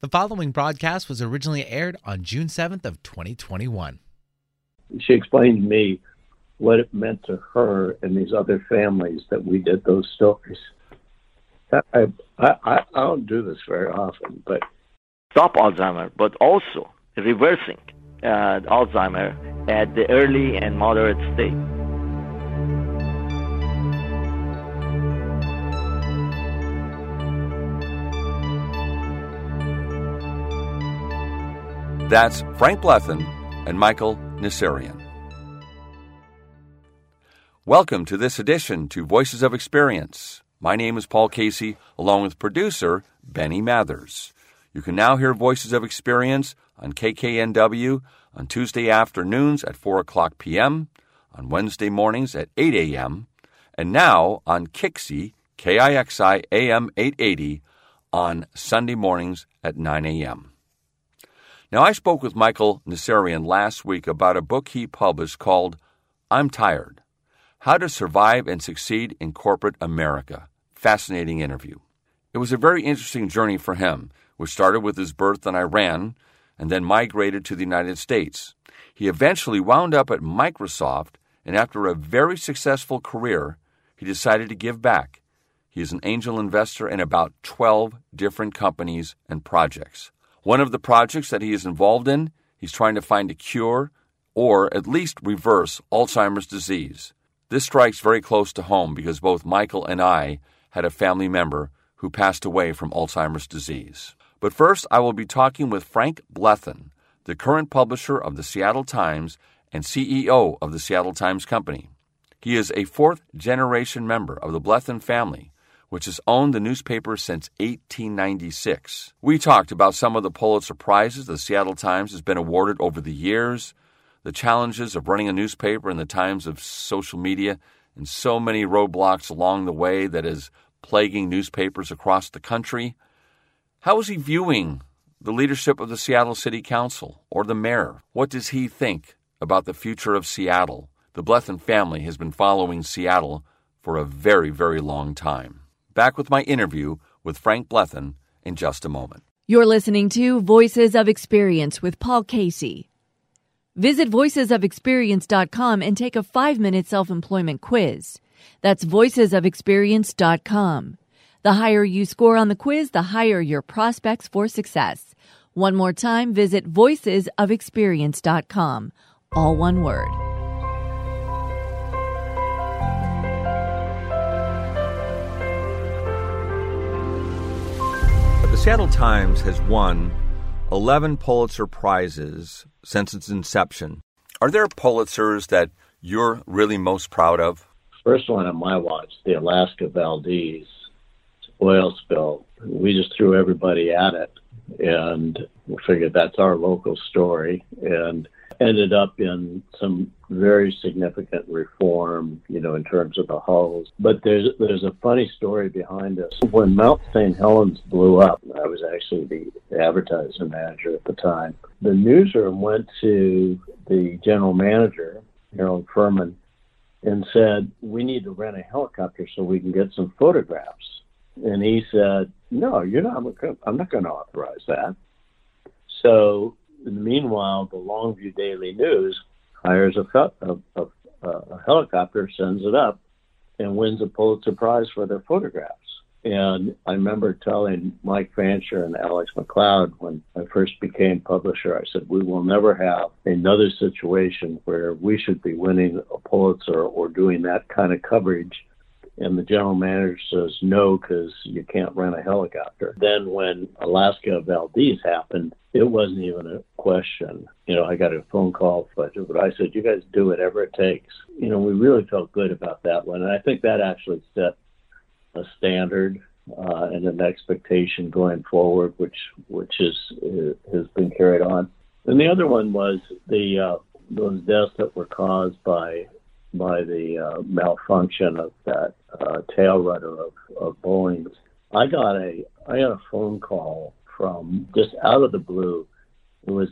The following broadcast was originally aired on June 7th of 2021. She explained to me what it meant to her and these other families that we did those stories. I, I, I don't do this very often, but stop Alzheimer, but also reversing uh, Alzheimer at the early and moderate stage. That's Frank Blethen and Michael Nassarian. Welcome to this edition to Voices of Experience. My name is Paul Casey, along with producer Benny Mathers. You can now hear Voices of Experience on KKNW on Tuesday afternoons at 4 o'clock p.m., on Wednesday mornings at 8 a.m., and now on Kixi, KIXI AM 880 on Sunday mornings at 9 a.m. Now, I spoke with Michael Nassarian last week about a book he published called I'm Tired How to Survive and Succeed in Corporate America. Fascinating interview. It was a very interesting journey for him, which started with his birth in Iran and then migrated to the United States. He eventually wound up at Microsoft, and after a very successful career, he decided to give back. He is an angel investor in about 12 different companies and projects. One of the projects that he is involved in, he's trying to find a cure or at least reverse Alzheimer's disease. This strikes very close to home because both Michael and I had a family member who passed away from Alzheimer's disease. But first, I will be talking with Frank Blethen, the current publisher of the Seattle Times and CEO of the Seattle Times Company. He is a fourth generation member of the Blethen family, which has owned the newspaper since 1896. We talked about some of the Pulitzer Prizes the Seattle Times has been awarded over the years, the challenges of running a newspaper in the times of social media, and so many roadblocks along the way that is plaguing newspapers across the country. How is he viewing the leadership of the Seattle City Council or the mayor? What does he think about the future of Seattle? The Blethen family has been following Seattle for a very, very long time. Back with my interview with Frank Blethen in just a moment. You're listening to Voices of Experience with Paul Casey. Visit voicesofexperience.com and take a five minute self employment quiz. That's voicesofexperience.com. The higher you score on the quiz, the higher your prospects for success. One more time, visit voicesofexperience.com. All one word. Seattle Times has won 11 Pulitzer Prizes since its inception. Are there Pulitzers that you're really most proud of? First one on my watch, the Alaska Valdez oil spill. We just threw everybody at it and we figured that's our local story. And ended up in some very significant reform, you know, in terms of the hulls. But there's there's a funny story behind this. When Mount St. Helens blew up, I was actually the advertising manager at the time. The newsroom went to the general manager, Harold Furman, and said, "We need to rent a helicopter so we can get some photographs." And he said, "No, you're not. I'm not going to authorize that." So in the meanwhile, the Longview Daily News hires a, a, a, a helicopter, sends it up, and wins a Pulitzer Prize for their photographs. And I remember telling Mike Fancher and Alex McLeod when I first became publisher, I said, we will never have another situation where we should be winning a Pulitzer or doing that kind of coverage and the general manager says no because you can't rent a helicopter. Then when Alaska Valdez happened, it wasn't even a question. You know, I got a phone call, but, I said, you guys do whatever it takes. You know, we really felt good about that one. And I think that actually set a standard uh, and an expectation going forward, which which is has been carried on. And the other one was the uh, those deaths that were caused by by the uh, malfunction of that uh, tail rudder of, of Boeing's. I got a I got a phone call from just out of the blue. It was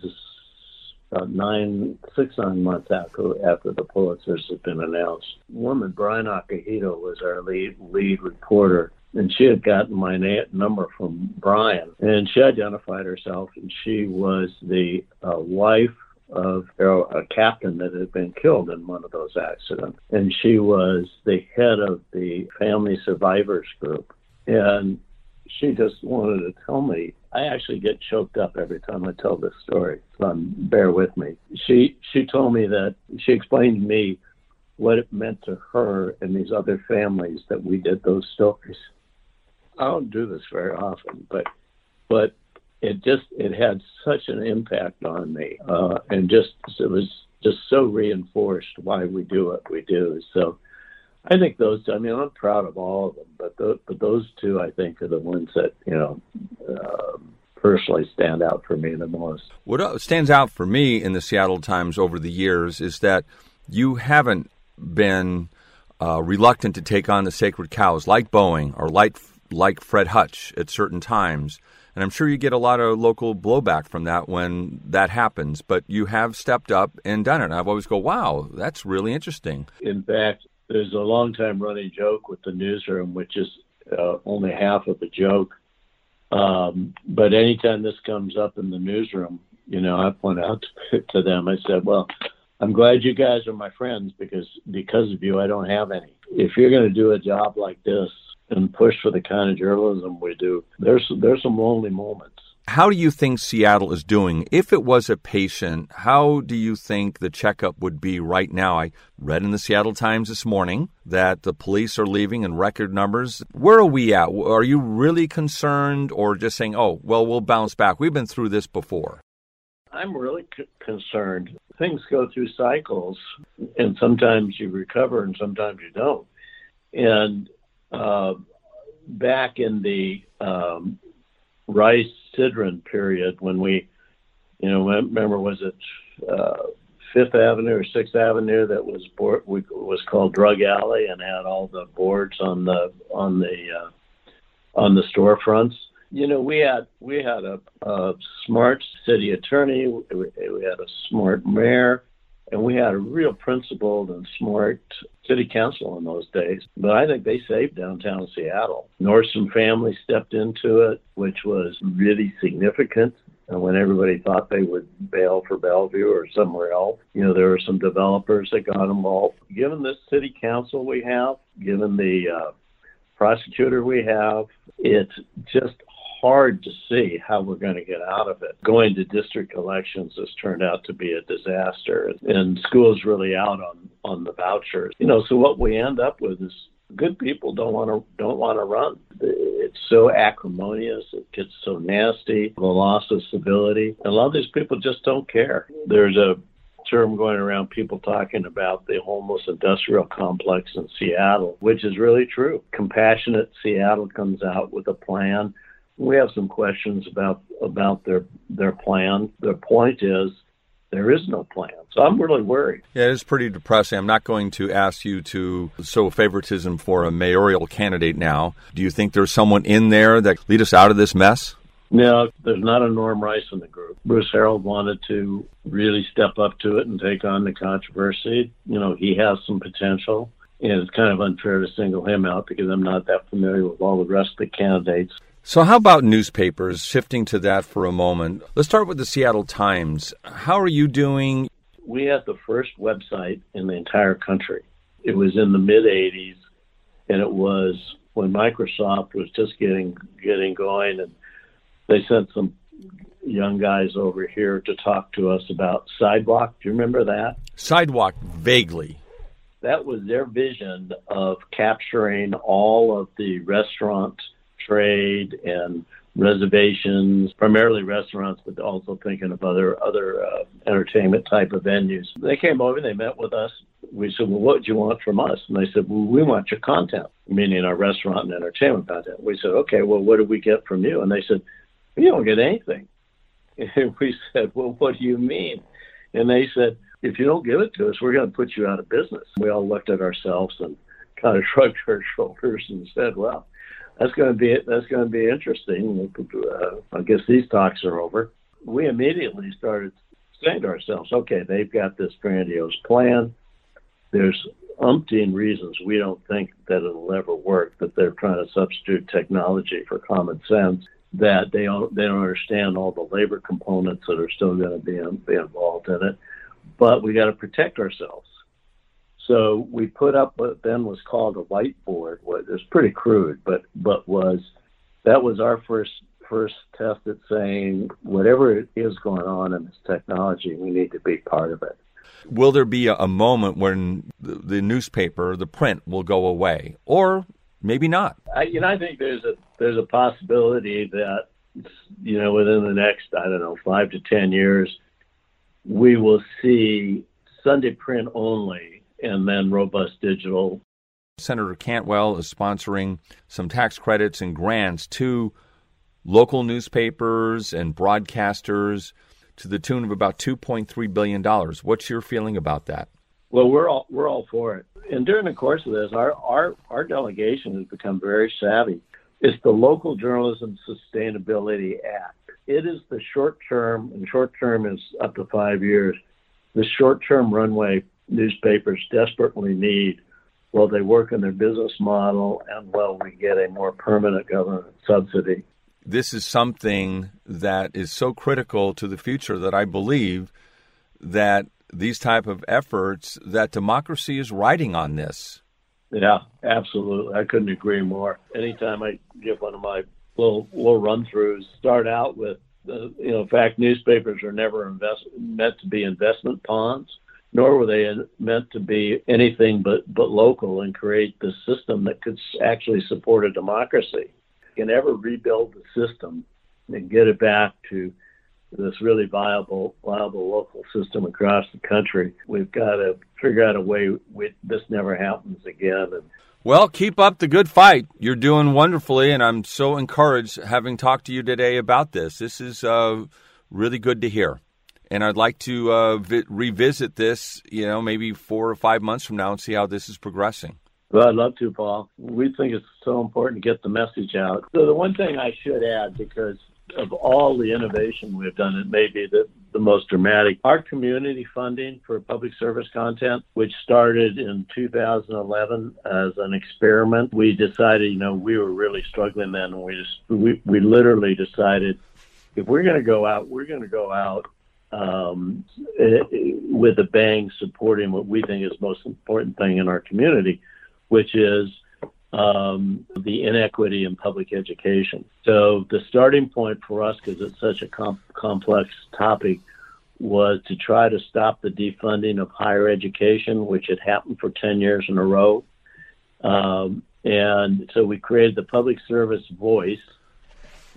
about nine, six, nine months after after the Pulitzers had been announced. Woman Byron Acohido was our lead lead reporter. and she had gotten my na- number from Byron, and she identified herself, and she was the uh, wife of oh, a captain that had been killed in one of those accidents, and she was the head of the family survivors group, and she just wanted to tell me. I actually get choked up every time I tell this story, so bear with me. She she told me that she explained to me what it meant to her and these other families that we did those stories. I don't do this very often, but but it just it had such an impact on me, uh, and just it was just so reinforced why we do what we do. So I think those. I mean, I'm proud of all of them, but the, but those two I think are the ones that you know. Uh, personally stand out for me the most. What stands out for me in the Seattle Times over the years is that you haven't been uh, reluctant to take on the sacred cows like Boeing or like like Fred Hutch at certain times. And I'm sure you get a lot of local blowback from that when that happens. But you have stepped up and done it. And I've always go, wow, that's really interesting. In fact, there's a long time running joke with the newsroom, which is uh, only half of a joke. Um, but anytime this comes up in the newsroom, you know, I point out to, to them, I said, well, I'm glad you guys are my friends because because of you, I don't have any. If you're going to do a job like this and push for the kind of journalism we do, there's there's some lonely moments. How do you think Seattle is doing? If it was a patient, how do you think the checkup would be right now? I read in the Seattle Times this morning that the police are leaving in record numbers. Where are we at? Are you really concerned or just saying, oh, well, we'll bounce back? We've been through this before. I'm really c- concerned. Things go through cycles, and sometimes you recover and sometimes you don't. And uh, back in the um, Rice Sidran period, when we, you know, remember was it uh, Fifth Avenue or Sixth Avenue that was board, we, was called Drug Alley and had all the boards on the on the uh, on the storefronts? You know, we had we had a, a smart city attorney, we, we had a smart mayor, and we had a real principled and smart city council in those days. But I think they saved downtown Seattle. Nordstrom family stepped into it, which was really significant. And when everybody thought they would bail for Bellevue or somewhere else, you know, there were some developers that got involved. Given this city council we have, given the uh, prosecutor we have, it's just hard to see how we're going to get out of it. Going to district elections has turned out to be a disaster, and schools really out on on the vouchers. You know, so what we end up with is good people don't want to don't want to run. It's so acrimonious. It gets so nasty. The loss of stability. A lot of these people just don't care. There's a term going around people talking about the homeless industrial complex in Seattle, which is really true. Compassionate Seattle comes out with a plan we have some questions about about their their plan. Their point is there is no plan. So I'm really worried. Yeah, it is pretty depressing. I'm not going to ask you to sow favoritism for a mayoral candidate now. Do you think there's someone in there that lead us out of this mess? No, there's not a Norm Rice in the group. Bruce Harrell wanted to really step up to it and take on the controversy. You know, he has some potential. And it's kind of unfair to single him out because I'm not that familiar with all the rest of the candidates. So, how about newspapers? Shifting to that for a moment. Let's start with the Seattle Times. How are you doing? We had the first website in the entire country. It was in the mid 80s, and it was when Microsoft was just getting getting going, and they sent some young guys over here to talk to us about Sidewalk. Do you remember that? Sidewalk, vaguely. That was their vision of capturing all of the restaurants trade and reservations, primarily restaurants, but also thinking of other other uh, entertainment type of venues. They came over, they met with us. We said, "Well, what do you want from us?" And they said, "Well, we want your content, meaning our restaurant and entertainment content." We said, "Okay, well, what do we get from you?" And they said, "You don't get anything." And we said, "Well, what do you mean?" And they said, "If you don't give it to us, we're going to put you out of business." We all looked at ourselves and kind of shrugged our shoulders and said, "Well." That's going to be that's going to be interesting. Uh, I guess these talks are over. We immediately started saying to ourselves, okay, they've got this grandiose plan. There's umpteen reasons we don't think that it'll ever work. That they're trying to substitute technology for common sense. That they don't they don't understand all the labor components that are still going to be be involved in it. But we got to protect ourselves. So we put up what then was called a whiteboard. It was pretty crude, but but was that was our first first test at saying whatever is going on in this technology, we need to be part of it. Will there be a, a moment when the, the, newspaper, the print, will go away, or maybe not? I, you know, I think there's a there's a possibility that you know within the next I don't know five to ten years, we will see Sunday print only, and then robust digital. Senator Cantwell is sponsoring some tax credits and grants to local newspapers and broadcasters to the tune of about $2.3 billion. What's your feeling about that? Well, we're all we're all for it. And during the course of this, our our our delegation has become very savvy. It's the Local Journalism Sustainability Act. It is the short term, and short term is up to five years. The short term runway newspapers desperately need while they work on their business model and while we get a more permanent government subsidy this is something that is so critical to the future that I believe that these type of efforts that democracy is riding on this. Yeah, absolutely. I couldn't agree more. Anytime I give one of my little little run throughs, start out with uh, you know, in fact, newspapers are never invest, meant to be investment ponds, nor were they meant to be anything but but local and create the system that could actually support a democracy can ever rebuild the system and get it back to this really viable, viable local system across the country, we've got to figure out a way we, this never happens again. And, well, keep up the good fight. You're doing wonderfully, and I'm so encouraged having talked to you today about this. This is uh, really good to hear. And I'd like to uh, vi- revisit this, you know, maybe four or five months from now and see how this is progressing. Well, I'd love to, Paul. We think it's so important to get the message out. So the one thing I should add, because of all the innovation we've done, it may be the, the most dramatic. Our community funding for public service content, which started in 2011 as an experiment, we decided, you know, we were really struggling then, and we just we, we literally decided if we're going to go out, we're going to go out um, eh, with a bang, supporting what we think is the most important thing in our community which is um, the inequity in public education. So the starting point for us, because it's such a com- complex topic, was to try to stop the defunding of higher education, which had happened for 10 years in a row. Um, and so we created the public service voice,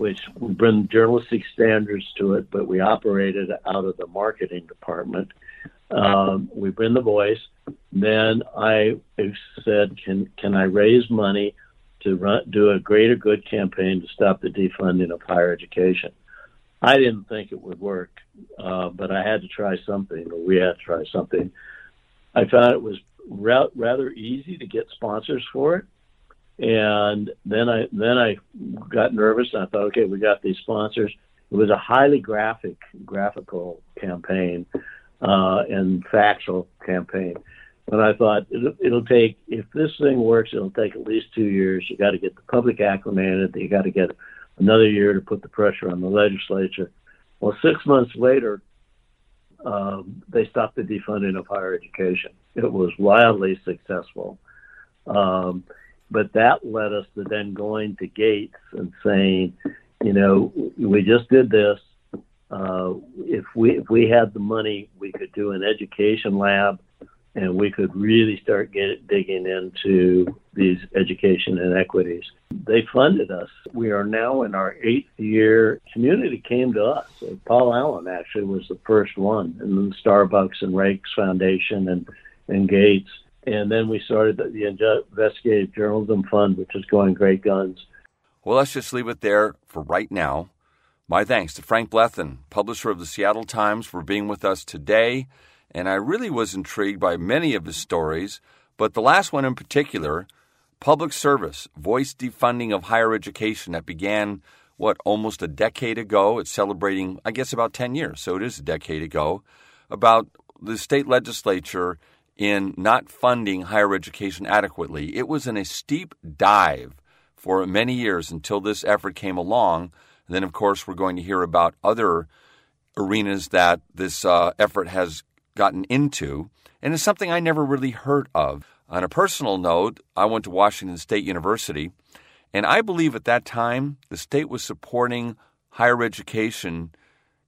which we bring journalistic standards to it, but we operated out of the marketing department. Um, we bring the voice. Then I said, can can I raise money to run, do a greater good campaign to stop the defunding of higher education? I didn't think it would work, uh, but I had to try something, or we had to try something. I found it was ra- rather easy to get sponsors for it, and then I then I got nervous and I thought, okay, we got these sponsors. It was a highly graphic, graphical campaign uh, and factual campaign. And I thought it'll, it'll take, if this thing works, it'll take at least two years. You got to get the public acclimated. You got to get another year to put the pressure on the legislature. Well, six months later, um, they stopped the defunding of higher education. It was wildly successful. Um, but that led us to then going to Gates and saying, you know, we just did this uh, if we if we had the money, we could do an education lab, and we could really start get, digging into these education inequities. They funded us. We are now in our eighth year. Community came to us. Paul Allen actually was the first one, and then Starbucks and Raikes Foundation and and Gates. And then we started the, the Investigative Journalism Fund, which is going great guns. Well, let's just leave it there for right now. My thanks to Frank Blethen, publisher of the Seattle Times, for being with us today. And I really was intrigued by many of his stories, but the last one in particular public service, voice defunding of higher education, that began, what, almost a decade ago. It's celebrating, I guess, about 10 years, so it is a decade ago, about the state legislature in not funding higher education adequately. It was in a steep dive for many years until this effort came along. And then, of course, we're going to hear about other arenas that this uh, effort has gotten into. And it's something I never really heard of. On a personal note, I went to Washington State University, and I believe at that time the state was supporting higher education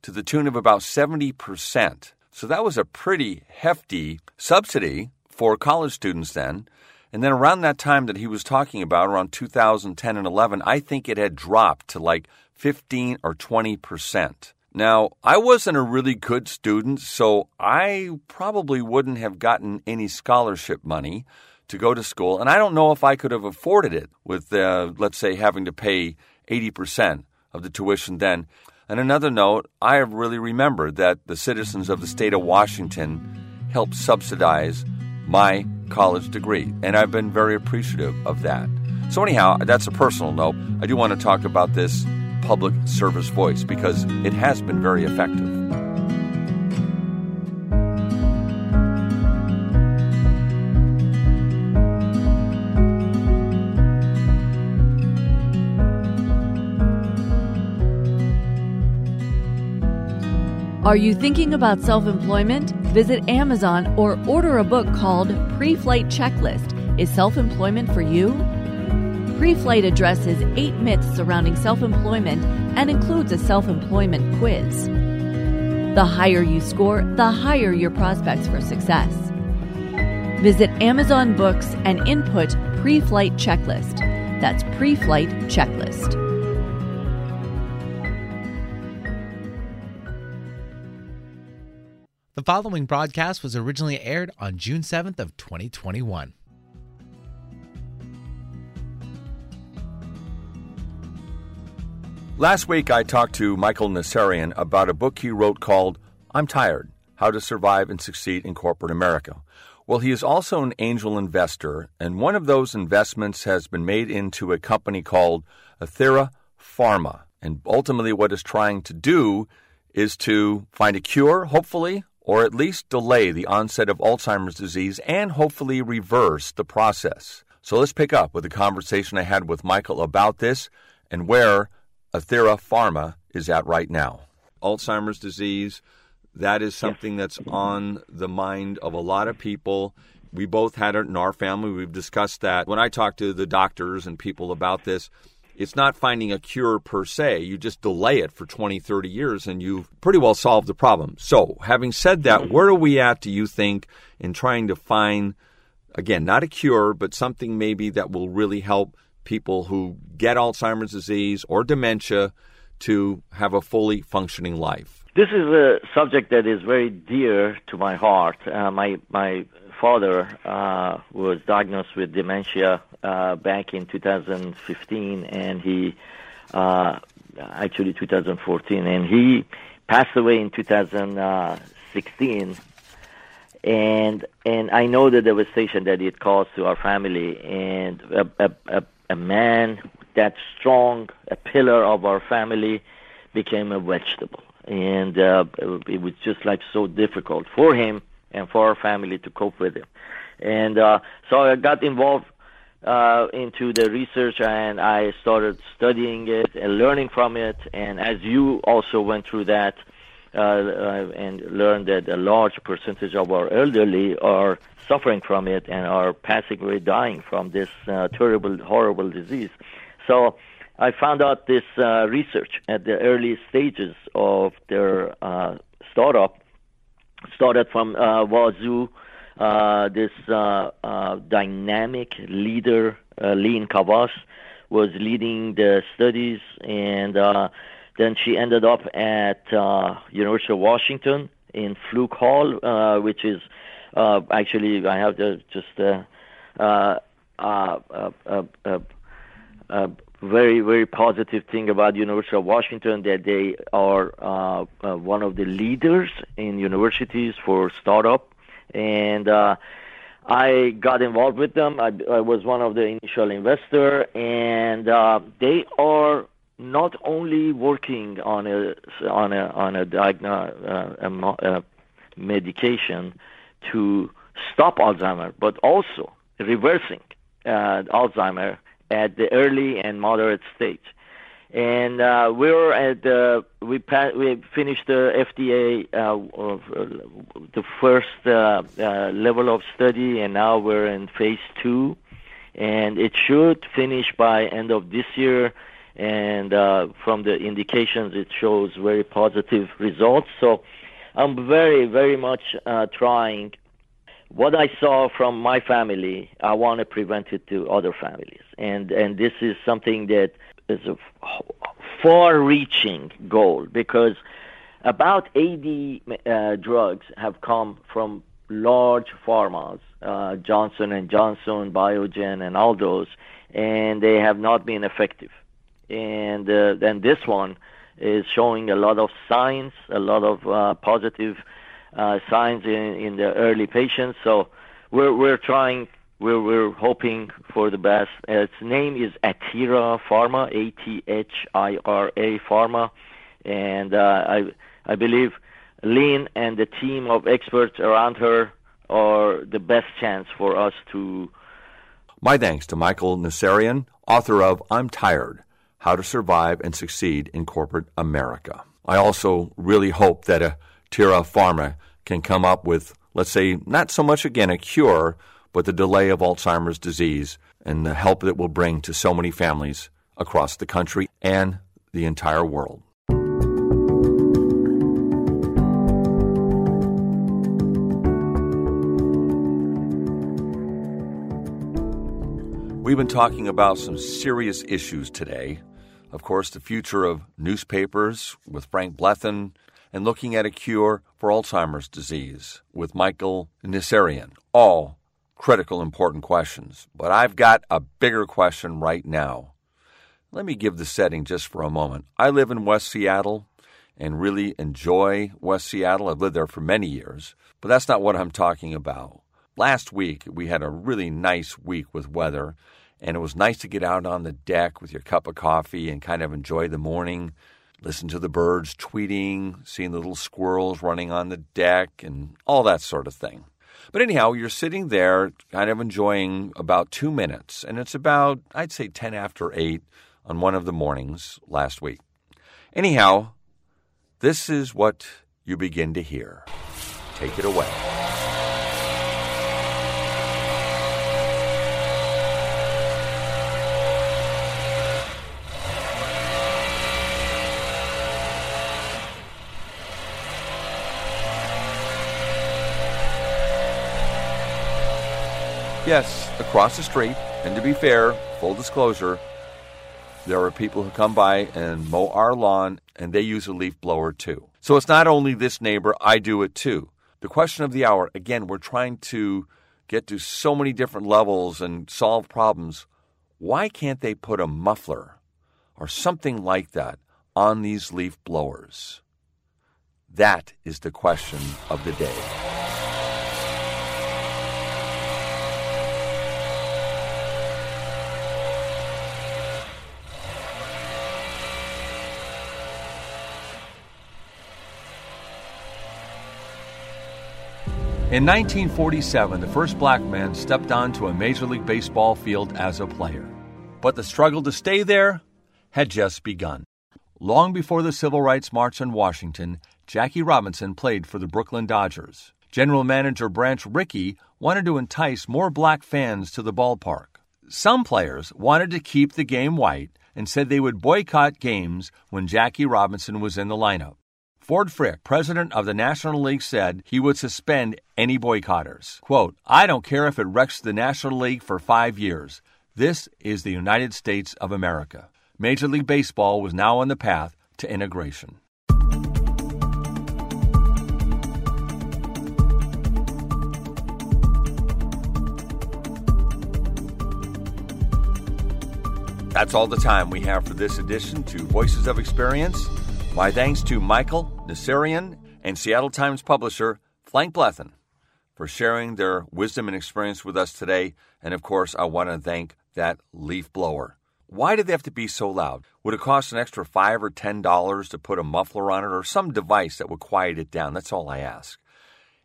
to the tune of about 70%. So that was a pretty hefty subsidy for college students then. And then around that time that he was talking about, around 2010 and 11, I think it had dropped to like 15 or 20 percent. Now, I wasn't a really good student, so I probably wouldn't have gotten any scholarship money to go to school, and I don't know if I could have afforded it with, uh, let's say, having to pay 80% of the tuition then. And another note, I have really remembered that the citizens of the state of Washington helped subsidize my college degree, and I've been very appreciative of that. So, anyhow, that's a personal note. I do want to talk about this public service voice because it has been very effective. Are you thinking about self employment? Visit Amazon or order a book called Pre Flight Checklist. Is self employment for you? Pre Flight addresses eight myths surrounding self employment and includes a self employment quiz. The higher you score, the higher your prospects for success. Visit Amazon Books and input Pre Flight Checklist. That's Pre Flight Checklist. The following broadcast was originally aired on June 7th of 2021. Last week, I talked to Michael Nassarian about a book he wrote called I'm Tired How to Survive and Succeed in Corporate America. Well, he is also an angel investor, and one of those investments has been made into a company called Athira Pharma. And ultimately, what it's trying to do is to find a cure, hopefully, or at least delay the onset of Alzheimer's disease and hopefully reverse the process. So let's pick up with the conversation I had with Michael about this and where Athira Pharma is at right now. Alzheimer's disease, that is something that's on the mind of a lot of people. We both had it in our family. We've discussed that. When I talk to the doctors and people about this, it's not finding a cure per se. You just delay it for 20, 30 years and you've pretty well solved the problem. So, having said that, where are we at, do you think, in trying to find, again, not a cure, but something maybe that will really help people who get Alzheimer's disease or dementia to have a fully functioning life? This is a subject that is very dear to my heart. Uh, my my father uh, was diagnosed with dementia uh, back in 2015, and he uh, actually 2014, and he passed away in 2016. And and I know the devastation that it caused to our family, and a, a, a man that strong, a pillar of our family, became a vegetable. And uh, it was just like so difficult for him and for our family to cope with him. And uh, so I got involved uh, into the research and I started studying it and learning from it. And as you also went through that, uh, uh, and learned that a large percentage of our elderly are suffering from it and are passing away, dying from this uh, terrible, horrible disease. So I found out this uh, research at the early stages of their startup started from Wazoo. Uh, this uh, uh, dynamic leader, uh, Leen Kawas, was leading the studies, and uh, then she ended up at uh, University of Washington in Fluke Hall, uh, which is uh, actually I have to just uh, uh, uh, uh, uh, uh, very very positive thing about University of Washington that they are uh, uh, one of the leaders in universities for startup, and uh, I got involved with them. I, I was one of the initial investor, and uh, they are not only working on a on a on a, diagno- uh, a, a medication to stop Alzheimer, but also reversing uh, Alzheimer at the early and moderate stage. And uh, we're at the we pa- we finished the FDA uh, of, uh, the first uh, uh, level of study, and now we're in phase two, and it should finish by end of this year. And uh, from the indications, it shows very positive results. So I'm very, very much uh, trying what I saw from my family, I want to prevent it to other families. And, and this is something that is a far reaching goal because about 80 uh, drugs have come from large pharmas, uh, Johnson and Johnson, Biogen, and all those, and they have not been effective. And uh, then this one is showing a lot of signs, a lot of uh, positive uh, signs in, in the early patients. So we're we're trying. We're we're hoping for the best. Its name is Athira Pharma, A T H I R A Pharma, and uh, I I believe Leen and the team of experts around her are the best chance for us to. My thanks to Michael Nasserian, author of I'm Tired How to Survive and Succeed in Corporate America. I also really hope that a Pharma can come up with, let's say, not so much again a cure, but the delay of Alzheimer's disease and the help it will bring to so many families across the country and the entire world. We've been talking about some serious issues today. Of course, the future of newspapers with Frank Blethen, and looking at a cure for Alzheimer's disease with Michael Nasserian. All critical, important questions. But I've got a bigger question right now. Let me give the setting just for a moment. I live in West Seattle and really enjoy West Seattle. I've lived there for many years, but that's not what I'm talking about. Last week, we had a really nice week with weather, and it was nice to get out on the deck with your cup of coffee and kind of enjoy the morning listen to the birds tweeting, seeing the little squirrels running on the deck, and all that sort of thing. But anyhow, you're sitting there kind of enjoying about two minutes, and it's about, I'd say, 10 after 8 on one of the mornings last week. Anyhow, this is what you begin to hear. Take it away. Yes, across the street, and to be fair, full disclosure, there are people who come by and mow our lawn and they use a leaf blower too. So it's not only this neighbor, I do it too. The question of the hour, again, we're trying to get to so many different levels and solve problems. Why can't they put a muffler or something like that on these leaf blowers? That is the question of the day. In 1947, the first black man stepped onto a Major League Baseball field as a player. But the struggle to stay there had just begun. Long before the Civil Rights March in Washington, Jackie Robinson played for the Brooklyn Dodgers. General manager Branch Rickey wanted to entice more black fans to the ballpark. Some players wanted to keep the game white and said they would boycott games when Jackie Robinson was in the lineup. Ford Frick, president of the National League, said he would suspend any boycotters. Quote, I don't care if it wrecks the National League for five years. This is the United States of America. Major League Baseball was now on the path to integration. That's all the time we have for this edition to Voices of Experience. My thanks to Michael Nasserian and Seattle Times publisher Frank Blethen for sharing their wisdom and experience with us today. And of course, I want to thank that leaf blower. Why did they have to be so loud? Would it cost an extra five or ten dollars to put a muffler on it or some device that would quiet it down? That's all I ask.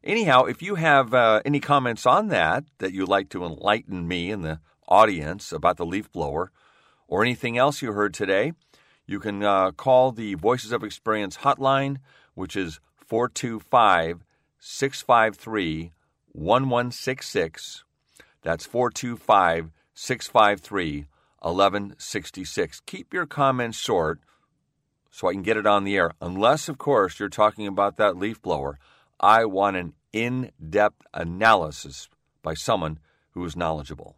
Anyhow, if you have uh, any comments on that that you'd like to enlighten me and the audience about the leaf blower or anything else you heard today, you can uh, call the Voices of Experience hotline, which is 425 653 1166. That's 425 653 1166. Keep your comments short so I can get it on the air. Unless, of course, you're talking about that leaf blower. I want an in depth analysis by someone who is knowledgeable.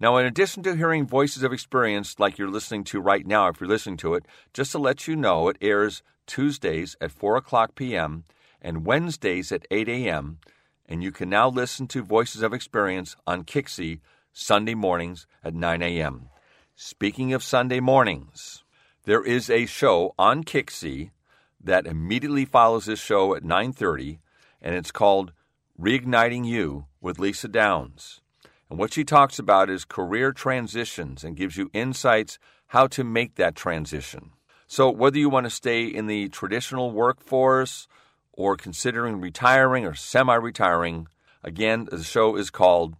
Now, in addition to hearing voices of experience like you're listening to right now, if you're listening to it, just to let you know, it airs Tuesdays at 4 o'clock p.m. and Wednesdays at 8 a.m. And you can now listen to Voices of Experience on Kixie Sunday mornings at 9 a.m. Speaking of Sunday mornings, there is a show on Kixie that immediately follows this show at 9:30 and it's called Reigniting You with Lisa Downs. And what she talks about is career transitions and gives you insights how to make that transition. So, whether you want to stay in the traditional workforce or considering retiring or semi retiring, again, the show is called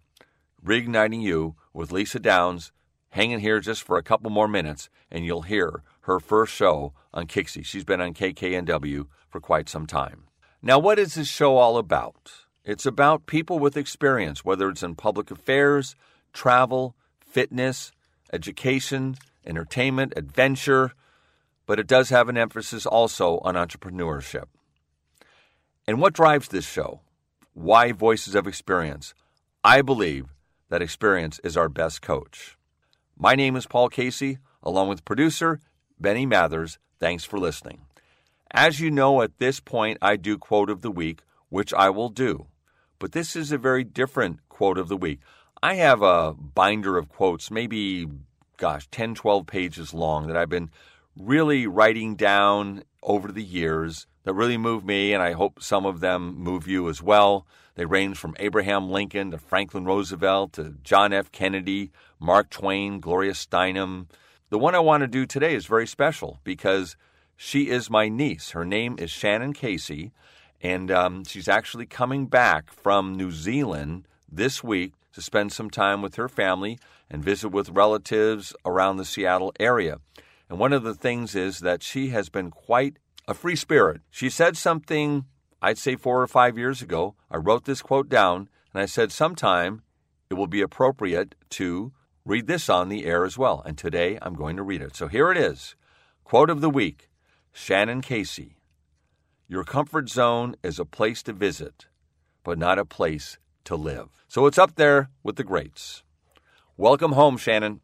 Reigniting You with Lisa Downs. Hang in here just for a couple more minutes and you'll hear her first show on Kixie. She's been on KKNW for quite some time. Now, what is this show all about? It's about people with experience, whether it's in public affairs, travel, fitness, education, entertainment, adventure, but it does have an emphasis also on entrepreneurship. And what drives this show? Why Voices of Experience? I believe that experience is our best coach. My name is Paul Casey, along with producer Benny Mathers. Thanks for listening. As you know, at this point, I do quote of the week, which I will do. But this is a very different quote of the week. I have a binder of quotes, maybe, gosh, 10, 12 pages long, that I've been really writing down over the years that really move me, and I hope some of them move you as well. They range from Abraham Lincoln to Franklin Roosevelt to John F. Kennedy, Mark Twain, Gloria Steinem. The one I want to do today is very special because she is my niece. Her name is Shannon Casey, and um, she's actually coming back from New Zealand this week to spend some time with her family and visit with relatives around the Seattle area. And one of the things is that she has been quite a free spirit. She said something, I'd say four or five years ago. I wrote this quote down, and I said, sometime it will be appropriate to read this on the air as well. And today I'm going to read it. So here it is Quote of the Week Shannon Casey. Your comfort zone is a place to visit, but not a place to live. So it's up there with the greats. Welcome home, Shannon.